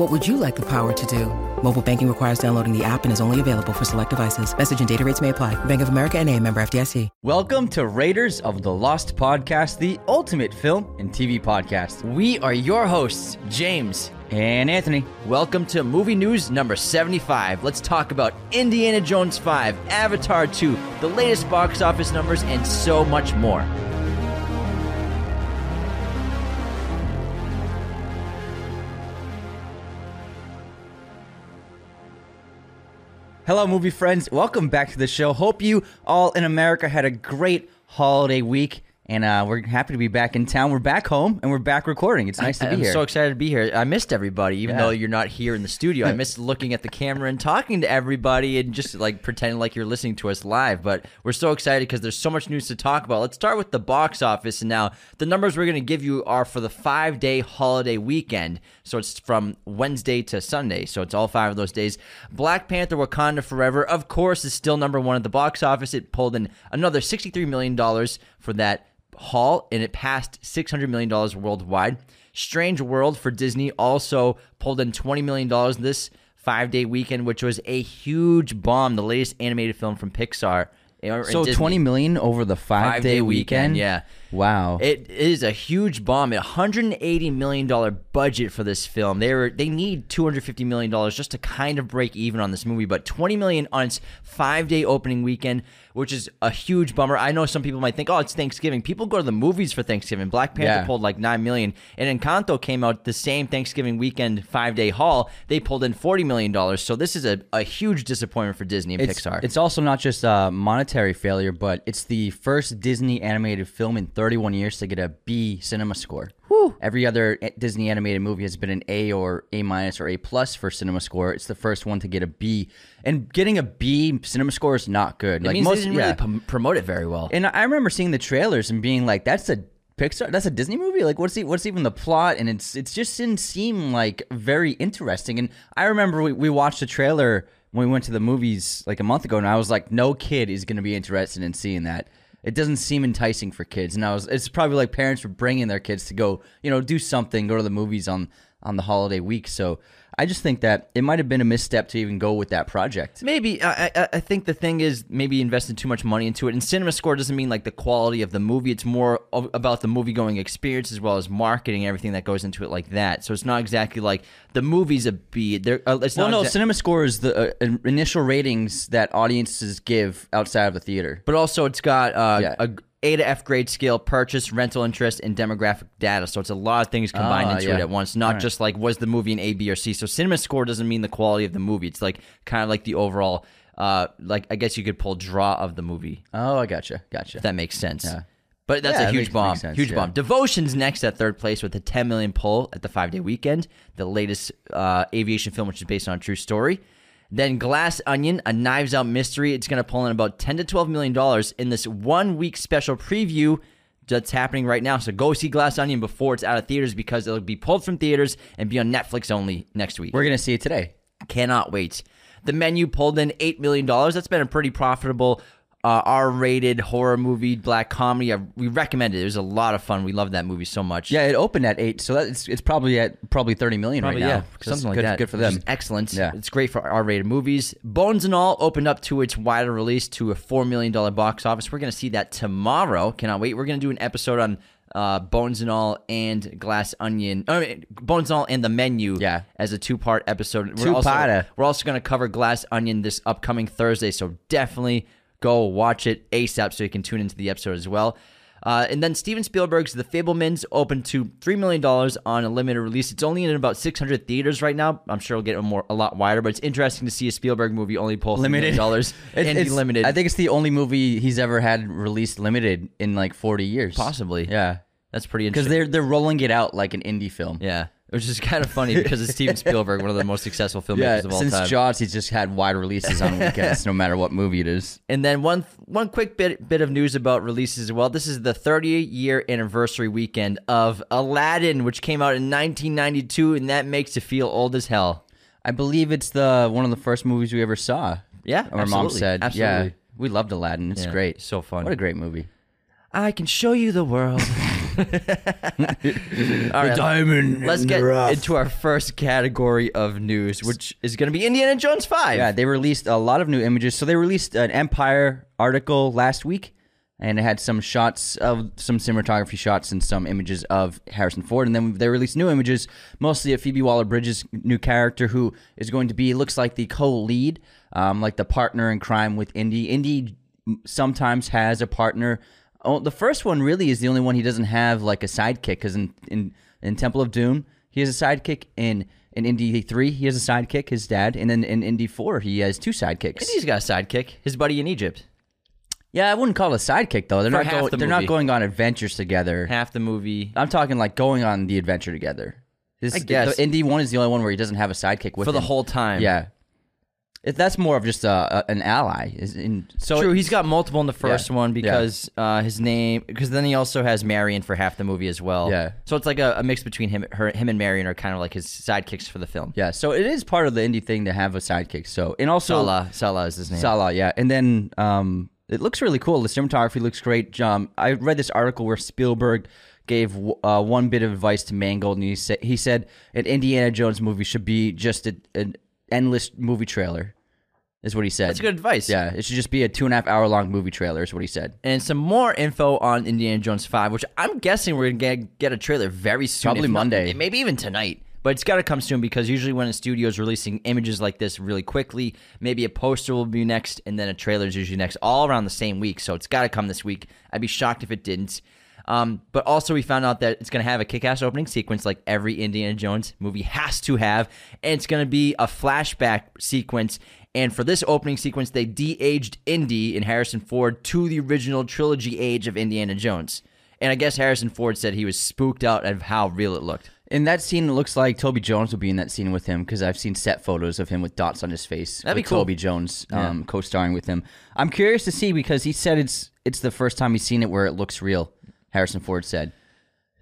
What would you like the power to do? Mobile banking requires downloading the app and is only available for select devices. Message and data rates may apply. Bank of America and a member FDIC. Welcome to Raiders of the Lost Podcast, the ultimate film and TV podcast. We are your hosts, James and Anthony. Welcome to movie news number 75. Let's talk about Indiana Jones 5, Avatar 2, the latest box office numbers, and so much more. Hello, movie friends. Welcome back to the show. Hope you all in America had a great holiday week. And uh, we're happy to be back in town. We're back home and we're back recording. It's nice I, to be I'm here. so excited to be here. I missed everybody, even Yeah. though you're not here in the studio. I missed looking at the camera and talking to everybody and just like pretending like you're listening to us live. But we're so excited because there's so much news to talk about. Let's start with the box office. And now the numbers we're going to give you are for the five day holiday weekend. So it's from Wednesday to Sunday. So it's all five of those days. Black Panther Wakanda Forever, of course, is still number one at the box office. It pulled in another $63 million for that haul and it passed $600 million worldwide. Strange World for Disney also pulled in $20 million this five day weekend, which was a huge bomb. The latest animated film from Pixar. so Disney. 20 million over the five, Five-day day, weekend, weekend? yeah. Wow. It is a huge bomb. A hundred and eighty million dollar budget for this film. They were they need two hundred fifty million dollars just to kind of break even on this movie. But twenty million on its five day opening weekend, which is a huge bummer. I know some people might think, oh, it's Thanksgiving. People go to the movies for Thanksgiving. Black Panther Yeah. pulled like nine million, and Encanto came out the same Thanksgiving weekend five day haul. They pulled in forty million dollars. So this is a, a huge disappointment for Disney and it's, Pixar. It's also not just a monetary failure, but it's the first Disney animated film in 31 years to get a B cinema score. Every other eh, Disney animated movie has been an A or A minus or A plus for cinema score. It's the first one to get a B, and getting a B cinema score is not good. it means they didn't really prom- promote it very well. And I remember seeing the trailers and being like, "That's a Pixar. That's a Disney movie. Like, what's the, what's even the plot?" And it's it's just didn't seem like very interesting. And I remember we, we watched the trailer when we went to the movies like a month ago, and I was like, "No kid is going to be interested in seeing that." It doesn't seem enticing for kids, and I was. It's probably like parents were bringing their kids to go, you know, do something, go to the movies on on the holiday week. So I just think that it might have been a misstep to even go with that project. Maybe I, I I think the thing is maybe invested too much money into it. And cinema score doesn't mean like the quality of the movie. It's more of, about the movie going experience as well as marketing everything that goes into it like that. So it's not exactly like the movie's a B. There, uh, it's Well, no, exa- cinema score is the uh, initial ratings that audiences give outside of the theater. but also it's got uh, Yeah. a A to F grade scale, purchase, rental interest, and demographic data. So it's a lot of things combined Ah, into it at once. Not just like was the movie an A, B, or C. So cinema score doesn't mean the quality of the movie. It's like kind of like the overall, uh, like I guess you could pull draw of the movie. Oh, I gotcha, gotcha. If that makes sense. Yeah. But that's Yeah, a huge makes- bomb. makes sense, huge yeah. bomb. Devotion's next at third place with a 10 million pull at the five day weekend. The latest uh, aviation film, which is based on a true story. Then Glass Onion, a Knives Out mystery. It's going to pull in about 10 to 12 million dollars in this one week special preview that's happening right now. So go see Glass Onion before it's out of theaters because it'll be pulled from theaters and be on Netflix only next week. We're gonna see it today. Cannot wait. The menu pulled in $8 million. That's been a pretty profitable uh, R-rated horror movie, black comedy. I, we recommend it. It was a lot of fun. We love that movie so much. Yeah, it opened at eight, so that's it's probably at probably thirty million Probably, right now. yeah, something like good, that. Good for them. excellent. Yeah. it's great for R-rated movies. Bones and All opened up to its wider release to a four million dollar box office. We're gonna see that tomorrow. Cannot wait. We're gonna do an episode on uh, Bones and All and Glass Onion. I mean, Bones and All and the Menu. Yeah. as a two part episode. We're also, Two-parter. we're also gonna cover Glass Onion this upcoming Thursday. So definitely go watch it ASAP so you can tune into the episode as well. Uh, and then Steven Spielberg's The Fabelmans opened to $3 million on a limited release. It's only in about 600 theaters right now. I'm sure it'll get a, more, a lot wider, but it's interesting to see a Spielberg movie only pull $3 million dollars and be limited. I think it's the only movie he's ever had released limited in like 40 years. Possibly. Yeah. That's pretty interesting. Because they're they're rolling it out like an indie film. Yeah. Which is kind of funny because it's Steven Spielberg, one of the most successful filmmakers Yeah, of all since time. Jaws, he's just had wide releases on weekends, no matter what movie it is. And then one one quick bit bit of news about releases as well. This is the 30 year anniversary weekend of Aladdin, which came out in 1992, and that makes you feel old as hell. I believe it's the one of the first movies we ever saw. Yeah, our mom said. absolutely. Yeah, we loved Aladdin. It's Yeah, great. so fun. What a great movie. I can show you the world. All right, diamond. let's get into our first category of news, which is going to be Indiana Jones 5. Yeah, they released a lot of new images. So they released an Empire article last week, and it had some shots of some cinematography shots and some images of Harrison Ford. And then they released new images, mostly of Phoebe Waller-Bridge's new character, who is going to be looks like the co-lead, um, like the partner in crime with Indy. Indy sometimes has a partner. Oh, the first one really is the only one he doesn't have like a sidekick because in, in in Temple of Doom he has a sidekick. In in Indy three he has a sidekick, his dad, and then in Indy four he has two sidekicks. He's got a sidekick, his buddy in Egypt. yeah, I wouldn't call it a sidekick though. They're For not going. the They're not going on adventures together. Half the movie. I'm talking like going on the adventure together. His, I guess. the Indy one is the only one where he doesn't have a sidekick with For the him. whole time. Yeah, it, that's more of just a, a, an ally. Is in so True, he's got multiple in the first Yeah. one because uh, his name. Because then he also has Marion for half the movie as well. Yeah. So it's like a, a mix between him, her, him and Marion are kind of like his sidekicks for the film. Yeah, so it is part of the Indy thing to have a sidekick. So and also Sallah, Sallah is his name. Sallah, yeah, and then um, it looks really cool. The cinematography looks great. Um, I read this article where Spielberg gave uh, one bit of advice to Mangold, and he said he said an Indiana Jones movie should be just a, an endless movie trailer. Is what he said. That's good advice. Yeah, it should just be a two and a half hour long movie trailer. Is what he said. And some more info on Indiana Jones 5, which I'm guessing we're to get, get a trailer very soon. Probably if not- Monday. maybe even tonight. But it's got to come soon because usually when a studio is releasing images like this really quickly, maybe a poster will be next and then a trailer is usually next, all around the same week. So it's got to come this week. I'd be shocked if it didn't. Um, but also, we found out that it's going to have a kick ass opening sequence like every Indiana Jones movie has to have. And it's going to be a flashback sequence. And for this opening sequence, they de aged Indy and Harrison Ford to the original trilogy age of Indiana Jones. And I guess Harrison Ford said he was spooked out of how real it looked. In that scene, it looks like Toby Jones will be in that scene with him because I've seen set photos of him with dots on his face. That'd be with cool. Toby Jones um, co-starring with him. I'm curious to see because he said it's it's the first time he's seen it where it looks real. Harrison Ford said.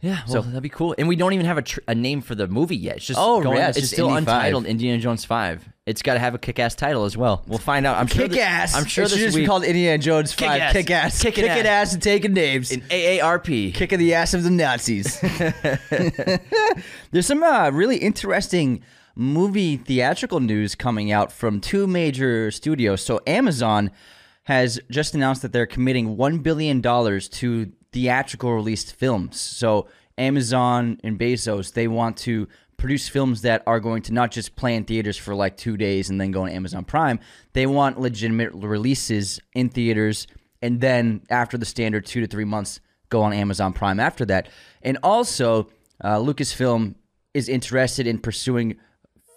Yeah, well, that'd be cool. And we don't even have a, tr- a name for the movie yet. It's just Oh, going, yeah, it's, it's just still Indy 5. untitled Indiana Jones Five. It's got to have a kick-ass title as well. We'll find out. I'm sure. that- I'm sure it should this just week be called Indiana Jones Kick Five. ass. Kick ass, Kicking kicking ass. ass and taking names. in AARP. kicking the ass of the Nazis. There's some uh, really interesting movie theatrical news coming out from two major studios. So Amazon has just announced that they're committing one billion dollars to theatrical released films. So Amazon and Bezos they want to produce films that are going to not just play in theaters for like two days and then go on Amazon Prime. They want legitimate releases in theaters and then after the standard two to three months go on Amazon Prime after that. And also, uh, Lucasfilm is interested in pursuing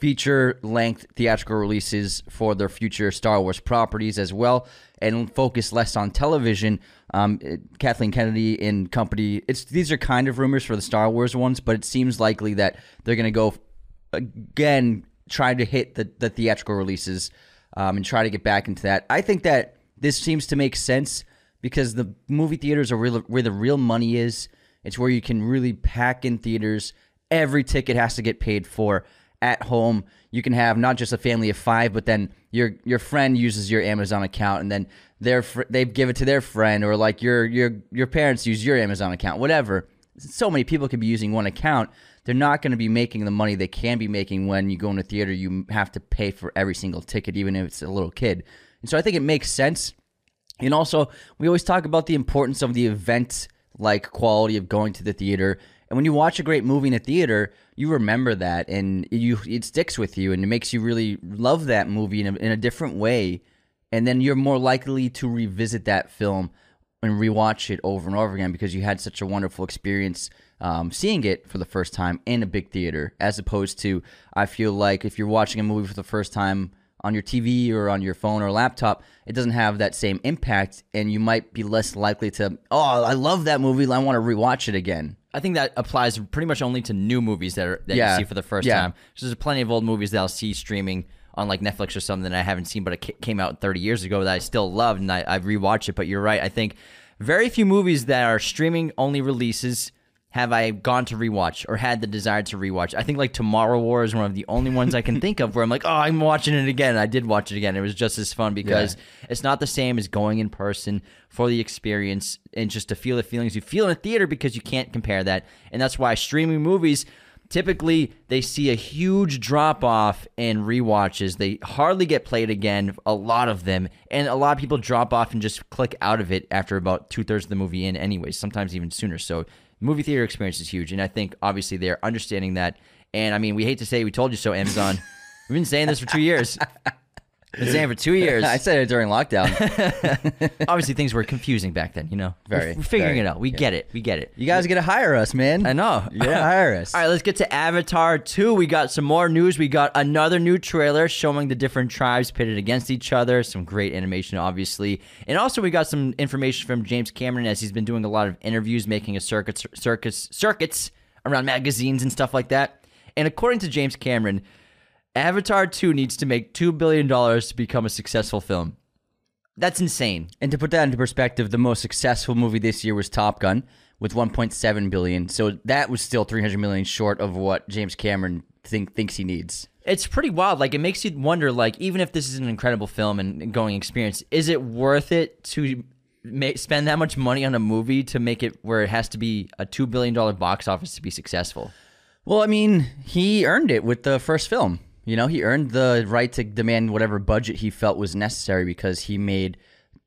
feature length theatrical releases for their future Star Wars properties as well and focus less on television. Um, it- Kathleen Kennedy and company, it's these are kind of rumors for the Star Wars ones, but it seems likely that they're going to go again try to hit the, the theatrical releases um, and try to get back into that. I think that this seems to make sense because the movie theaters are real, where the real money is. It's where you can really pack in theaters. Every ticket has to get paid for at home. You can have not just a family of five, but then your your friend uses your Amazon account, and then their fr- they give it to their friend, or like your your your parents use your Amazon account, whatever. So many people could be using one account. They're not going to be making the money they can be making when you go in a theater. You have to pay for every single ticket, even if it's a little kid. And so I think it makes sense. And also, we always talk about the importance of the event like quality of going to the theater. And when you watch a great movie in a theater, you remember that and you it sticks with you and it makes you really love that movie in a, in a different way and then you're more likely to revisit that film and rewatch it over and over again because you had such a wonderful experience um, seeing it for the first time in a big theater, as opposed to I feel like if you're watching a movie for the first time on your TV or on your phone or laptop, it doesn't have that same impact, and you might be less likely to. Oh, I love that movie. I want to rewatch it again. I think that applies pretty much only to new movies that are that Yeah. you see for the first Yeah. So There's plenty of old movies that I'll see streaming on like Netflix or something that I haven't seen, but it came out 30 years ago that I still loved, and I, I rewatch it. But you're right. I think very few movies that are streaming only releases have I gone to rewatch or had the desire to rewatch. I think like Tomorrow War is one of the only ones I can think of where I'm like, oh, I'm watching it again. I did watch it again. It was just as fun because it's not the same as going in person for the experience and just to feel the feelings you feel in a theater because you can't compare that. And that's why streaming movies typically they see a huge drop off in rewatches. They hardly get played again, a lot of them, and a lot of people drop off and just click out of it after about two thirds of the movie in, anyways. Sometimes even sooner. So movie theater experience is huge, and I think obviously they're understanding that. And I mean, we hate to say we told you so, Amazon. We've been saying this for two years. Been saying for two years. I said it during lockdown. Obviously, things were confusing back then. You know, Very, We're, we're figuring very, it out. We get it. We get it. you guys got to hire us, man. I know. Yeah, hire us. All right, let's get to Avatar 2. We got some more news. We got another new trailer showing the different tribes pitted against each other. Some great animation, obviously. And also, we got some information from James Cameron as he's been doing a lot of interviews, making a circus, circuits around magazines and stuff like that. And according to James Cameron, Avatar 2 needs to make $2 billion to become a successful film. That's insane. And to put that into perspective, the most successful movie this year was Top Gun with 1.7 billion. So that was still 300 million short of what James Cameron think thinks he needs. It's pretty wild. Like it makes you wonder. Like even if this is an incredible film and going experience, is it worth it to spend that much money on a movie to make it where it has to be a two billion dollar box office to be successful? Well, I mean, he earned it with the first film. You know, he earned the right to demand whatever budget he felt was necessary because he made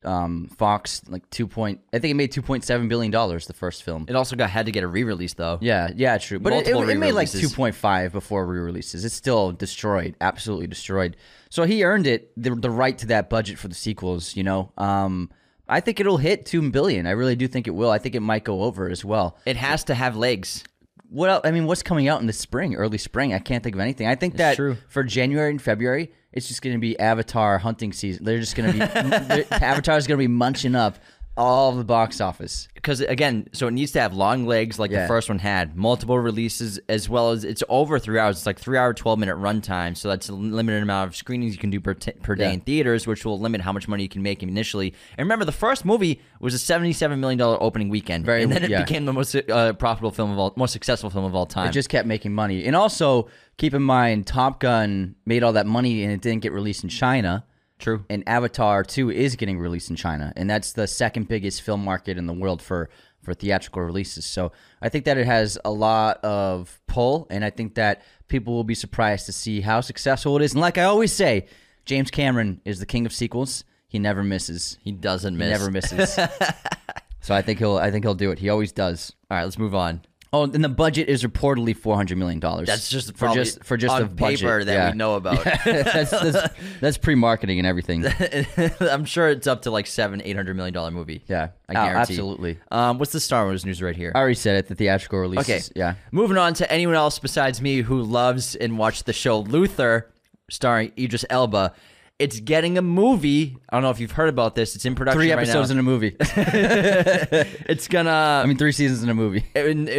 um, Fox like two point. I think it made two point seven billion dollars the first film. It also got had to get a re release though. Yeah, yeah, true. But it, it, it made like 2.5 before re-releases. It's still destroyed, absolutely destroyed. So he earned it the, the right to that budget for the sequels. You know, um, I think it'll hit two billion. I really do think it will. I think it might go over as well. It has to have legs. What else? I mean, what's coming out in the spring, early spring? I can't think of anything. I think that true. for January and February, it's just going to be Avatar hunting season. They're just going to be Avatar is going to be munching up all of the box office. because again, so it needs to have long legs like Yeah. the first one had, multiple releases as well as it's over three hours. It's like three hour, twelve minute runtime, so that's a limited amount of screenings you can do per, t- per day Yeah. in theaters, which will limit how much money you can make initially. And remember, the first movie was a seventy-seven million dollar opening weekend, Very- and then it yeah. became the most uh, profitable film of all, most successful film of all time. It just kept making money. And also, keep in mind, Top Gun made all that money and it didn't get released in China. True. And Avatar 2 is getting released in China. And that's the second biggest film market in the world for, for theatrical releases. So I think that it has a lot of pull. And I think that people will be surprised to see how successful it is. And like I always say, James Cameron is the king of sequels. He never misses. he doesn't He miss. never misses. so I think he'll I think he'll do it. He always does. All right, let's move on. Oh, and the budget is reportedly four hundred million dollars. That's just for just for just on a budget. paper that Yeah. we know about. that's, that's, that's pre-marketing and everything. I'm sure it's up to like seven, eight hundred million dollar movie. Yeah, I Oh, guarantee. absolutely. Um, what's the Star Wars news right here? I already said it. The theatrical release. Okay. Yeah. Moving on to anyone else besides me who loves and watched the show Luther, starring Idris Elba. It's getting a movie. I don't know if you've heard about this. It's in production Three right episodes now. in a movie. it's gonna. I mean, three seasons in a movie.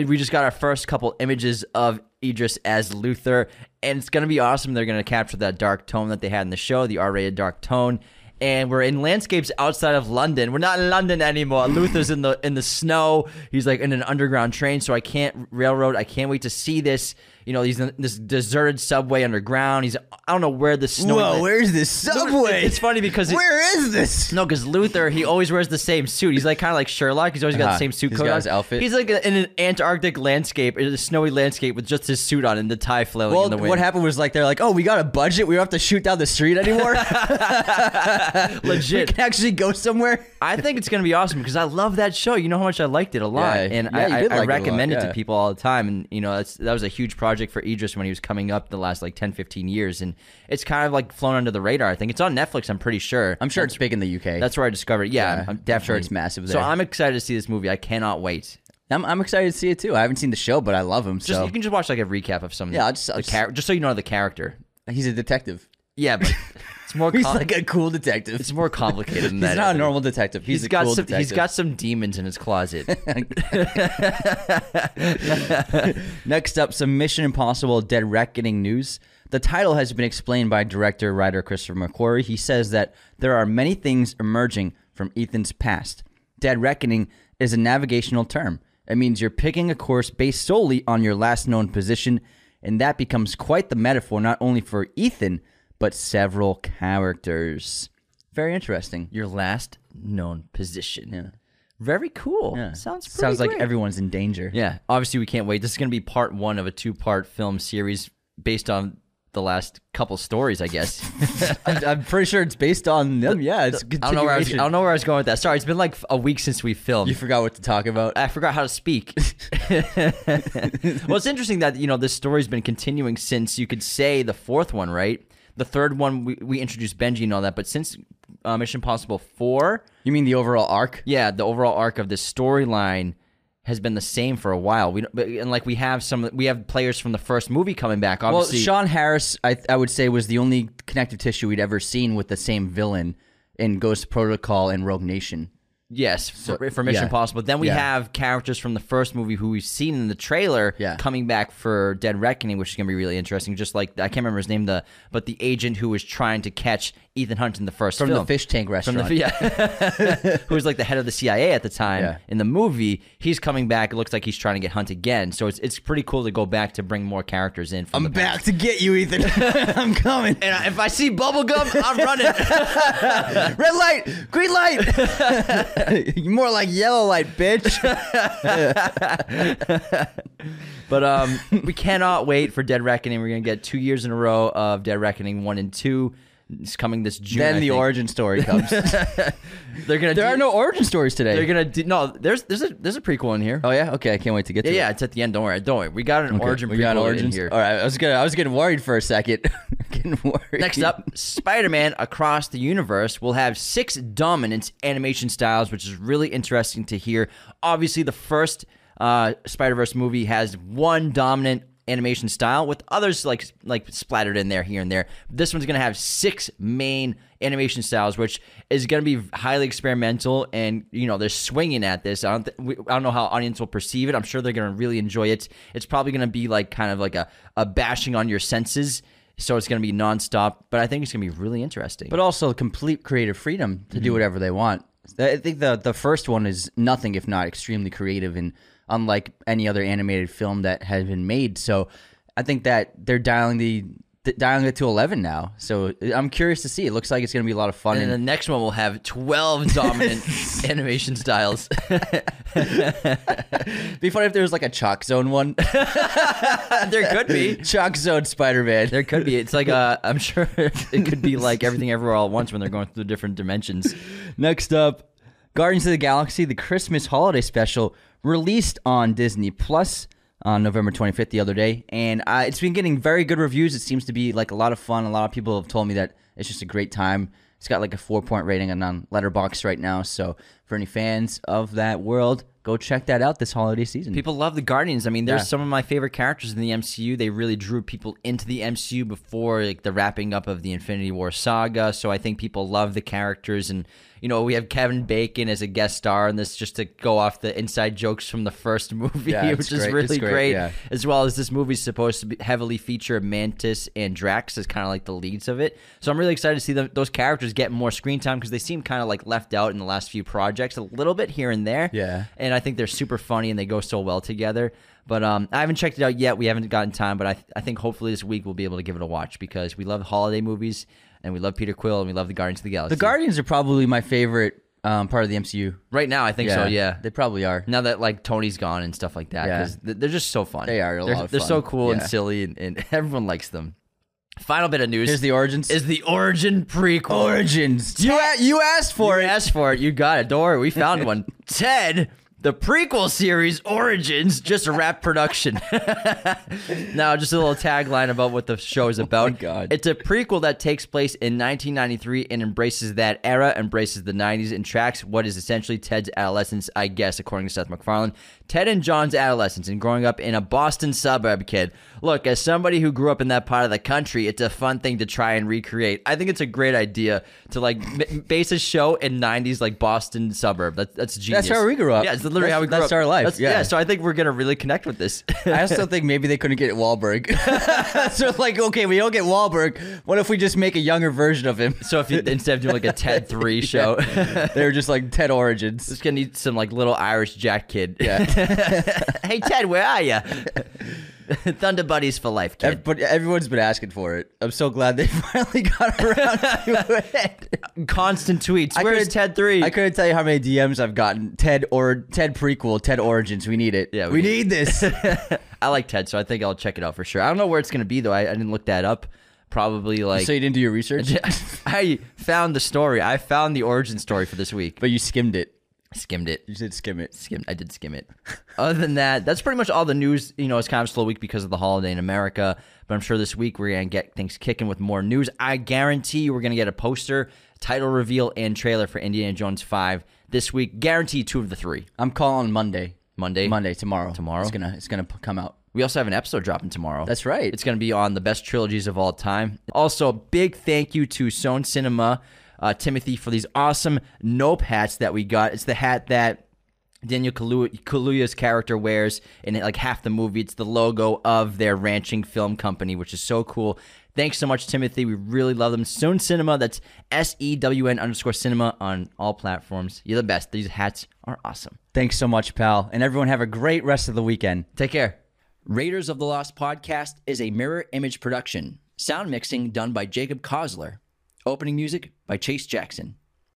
we just got our first couple images of Idris as Luther, and it's gonna be awesome. They're gonna capture that dark tone that they had in the show, the R-rated dark tone. And we're in landscapes outside of London. We're not in London anymore. Luther's in the in the snow. He's like in an underground train, so I can't railroad. I can't wait to see this. You know, he's in this deserted subway underground. He's I don't know where the snow. Whoa, where's this subway? It's funny because it- where is this? no, because Luther, he always wears the same suit. He's like kind of like Sherlock. He's always got the Uh-huh. same suit He's coat got his outfit. He's like in an Antarctic landscape, in a snowy landscape with just his suit on and the tie flailing Well, in the wind. what happened was like they're like, oh, we got a budget. We don't have to shoot down the street anymore. we Legit. can actually go somewhere. I think it's gonna be awesome because I love that show. You know how much I liked it a lot, Yeah, and yeah, I, I, I like it lot, recommend it, yeah. to people all the time. And you know, that's that was a huge project for Idris when he was coming up the last like 10, 15 years, and it's kind of like flown under the radar. I think it's on Netflix. I'm pretty sure. I'm sure it's big in the UK. That's where I discovered it. Yeah, Yeah, I'm I'm definitely sure it's massive So. I'm excited to see this movie. I cannot wait. I'm, I'm excited to see it too. I haven't seen the show, but I love him. Just so you can just watch like a recap of some. Yeah, I'll just- I'll just- char- just so you know the character. he's a detective. Yeah, but it's more. He's com- like a cool detective. it's more complicated than he's that. He's not a normal detective. He's, he's a got cool some. detective. He's got some demons in his closet. Next up, some Mission Impossible Dead Reckoning news. The title has been explained by director writer Christopher McQuarrie. He says that there are many things emerging from Ethan's past. Dead Reckoning is a navigational term. It means you're picking a course based solely on your last known position, and that becomes quite the metaphor not only for Ethan, but several characters. Very interesting. Your last known position. Yeah. Very cool. Yeah. Sounds pretty Sounds like great. everyone's in danger. Yeah. Obviously, we can't wait. This is going to be part one of a two-part film series based on the last couple stories, I guess. I'm, I'm pretty sure it's based on them. Yeah, it's a I don't know where I was. I don't know where I was going with that. Sorry, it's been like a week since we filmed. You forgot what to talk about. I forgot how to speak. well, it's interesting that you know this story's been continuing since you could say the fourth one, right? The third one we, we introduced Benji and all that, but since uh, Mission Impossible four, You mean the overall arc? yeah, the overall arc of this storyline has been the same for a while. We don't- but- and like we have some we have players from the first movie coming back. Well, Obviously, Sean Harris, I, I would say, was the only connective tissue we'd ever seen with the same villain in Ghost Protocol and Rogue Nation. Yes, for, for Mission yeah. Impossible. Then we Yeah. have characters from the first movie who we've seen in the trailer Yeah. coming back for Dead Reckoning, which is going to be really interesting. Just like I can't remember his name, the but the agent who was trying to catch Ethan Hunt in the first From film. the fish tank restaurant, From the yeah, who was like the head of the CIA at the time in the movie. He's coming back. It looks like he's trying to get Hunt again. So it's it's pretty cool to go back to bring more characters in. From I'm back to get you, Ethan. I'm coming. And I- if I see bubblegum, I'm running. Red light, green light. You're more like yellow light, bitch. But um, we cannot wait for Dead Reckoning. We're gonna get two years in a row of Dead Reckoning one and two. It's coming this June. then I the think. origin story comes. They're gonna. there do- are no origin stories today. They're gonna do, no. There's there's a there's a prequel in here. oh yeah, okay. I can't wait to get yeah, to yeah. it. It's at the end. Don't worry. Don't worry. We got an Okay, origin we prequel got in origins here. All right, I was gonna, I was getting worried for a second. getting worried. Next up, Spider-Man Across the Universe will have six dominant animation styles, which is really interesting to hear. Obviously, the first uh, Spider-Verse movie has one dominant animation style, with others like like splattered in there here and there. This one's gonna have six main animation styles, which is gonna be highly experimental, and you know they're swinging at this. I don't th- we, I don't know how audience will perceive it. I'm sure they're gonna really enjoy it. It's probably gonna be like kind of like a, a bashing on your senses. So it's going to be nonstop, but I think it's going to be really interesting. but also complete creative freedom to do mm-hmm. whatever they want. I think the the first one is nothing if not extremely creative and unlike any other animated film that has been made. So I think that they're dialing the th- dialing it to 11 now. So I'm curious to see. It looks like it's going to be a lot of fun. and then the next one will have 12 dominant animation styles. be funny if there was like a Chalk Zone one. there could be. Chalk Zone Spider-Man. There could be. It's like uh, I'm sure it could be like everything everywhere all at once when they're going through different dimensions. Next up, Guardians of the Galaxy, the Christmas holiday special, released on Disney Plus on November 25th the other day, and uh, it's been getting very good reviews. It seems to be like a lot of fun. A lot of people have told me that it's just a great time. It's got like a four point rating on, Letterboxd right now. So for any fans of that world, go check that out this holiday season. People love the Guardians. I mean, there's Yeah. some of my favorite characters in the MCU. They really drew people into the MCU before like the wrapping up of the Infinity War saga. So I think people love the characters and you know, we have Kevin Bacon as a guest star in this just to go off the inside jokes from the first movie, Yeah, which is really It's great. great, yeah. As well as this movie's supposed to be heavily feature Mantis and Drax as kind of like the leads of it. So I'm really excited to see them, those characters get more screen time because they seem kind of like left out in the last few projects a little bit here and there Yeah. and I think they're super funny and they go so well together. But um, I haven't checked it out yet. We haven't gotten time, but I, I think hopefully this week we'll be able to give it a watch because we love holiday movies and we love Peter Quill and we love the Guardians of the Galaxy. the Guardians are probably my favorite um, part of the MCU. right now, I think so. Yeah. they probably are. Now that like Tony's gone and stuff like that, Yeah. because they're just so fun. They are a they're, lot of They're so fun. cool and Yeah. silly, and, and everyone likes them. Final bit of news Here's the origins. is the Origin prequel. origins. You, a- you asked for You it. asked for it. You got it. Don't worry, we found one. Ted, the prequel series Origins, just a wrap production. now, just a little tagline about what the show is oh about. Oh God. It's a prequel that takes place in 1993 and embraces that era, embraces the 90s, and tracks what is essentially Ted's adolescence, I guess, according to Seth MacFarlane. Ted and John's adolescence and growing up in a Boston suburb kid. Look, as somebody who grew up in that part of the country, it's a fun thing to try and recreate. I think it's a great idea to like base a show in 90s like Boston suburb. That's that's genius. That's how we grew up. Yeah, literally That's- how we grew that's up. our life, yeah. so I think we're gonna really connect with this. I also think maybe they couldn't get Wahlberg. so like, okay, we don't get Wahlberg. What if we just make a younger version of him? so if you instead of doing like a Ted three show, they were just like Ted Origins. just gonna need some like little Irish Jack kid. Yeah. hey Ted, where are you? Thunder buddies for life, kid. But everyone's been asking for it. I'm so glad they finally got around to it. Constant tweets. Where's Ted three? I couldn't tell you how many DMs I've gotten. Ted or Ted prequel, Ted Origins. We need it. Yeah, we, we need, this. I like Ted, so I think I'll check it out for sure. I don't know where it's gonna be though. I, I didn't look that up. Probably like so you didn't do your research, I found the story. I found the origin story for this week. but you skimmed it. Skimmed it. You did skim it. skimmed. I did skim it. Other than that, that's pretty much all the news. You know, it's kind of a slow week because of the holiday in America. But I'm sure this week we're gonna get things kicking with more news. I guarantee you we're gonna get a poster, title reveal, and trailer for Indiana Jones Five this week. Guarantee two of the three. I'm calling Monday. Monday. Monday tomorrow. Tomorrow? It's gonna it's gonna come out. We also have an episode dropping tomorrow. That's right. It's going to be on the best trilogies of all time. Also, big thank you to Sewn Cinema, uh, Timothy, for these awesome Nope hats that we got. It's the hat that Daniel Kalu- Kaluuya's character wears in like half the movie. It's the logo of their ranching film company, which is so cool. Thanks so much, Timothy. We really love them. Sewn Cinema, that's S E W N underscore cinema on all platforms. You're the best. These hats are awesome. Thanks so much, pal, and everyone have a great rest of the weekend. Take care. Raiders of the Lost podcast is a mirror image production. Sound mixing done by Jacob Kosler. Opening music by Chase Jackson.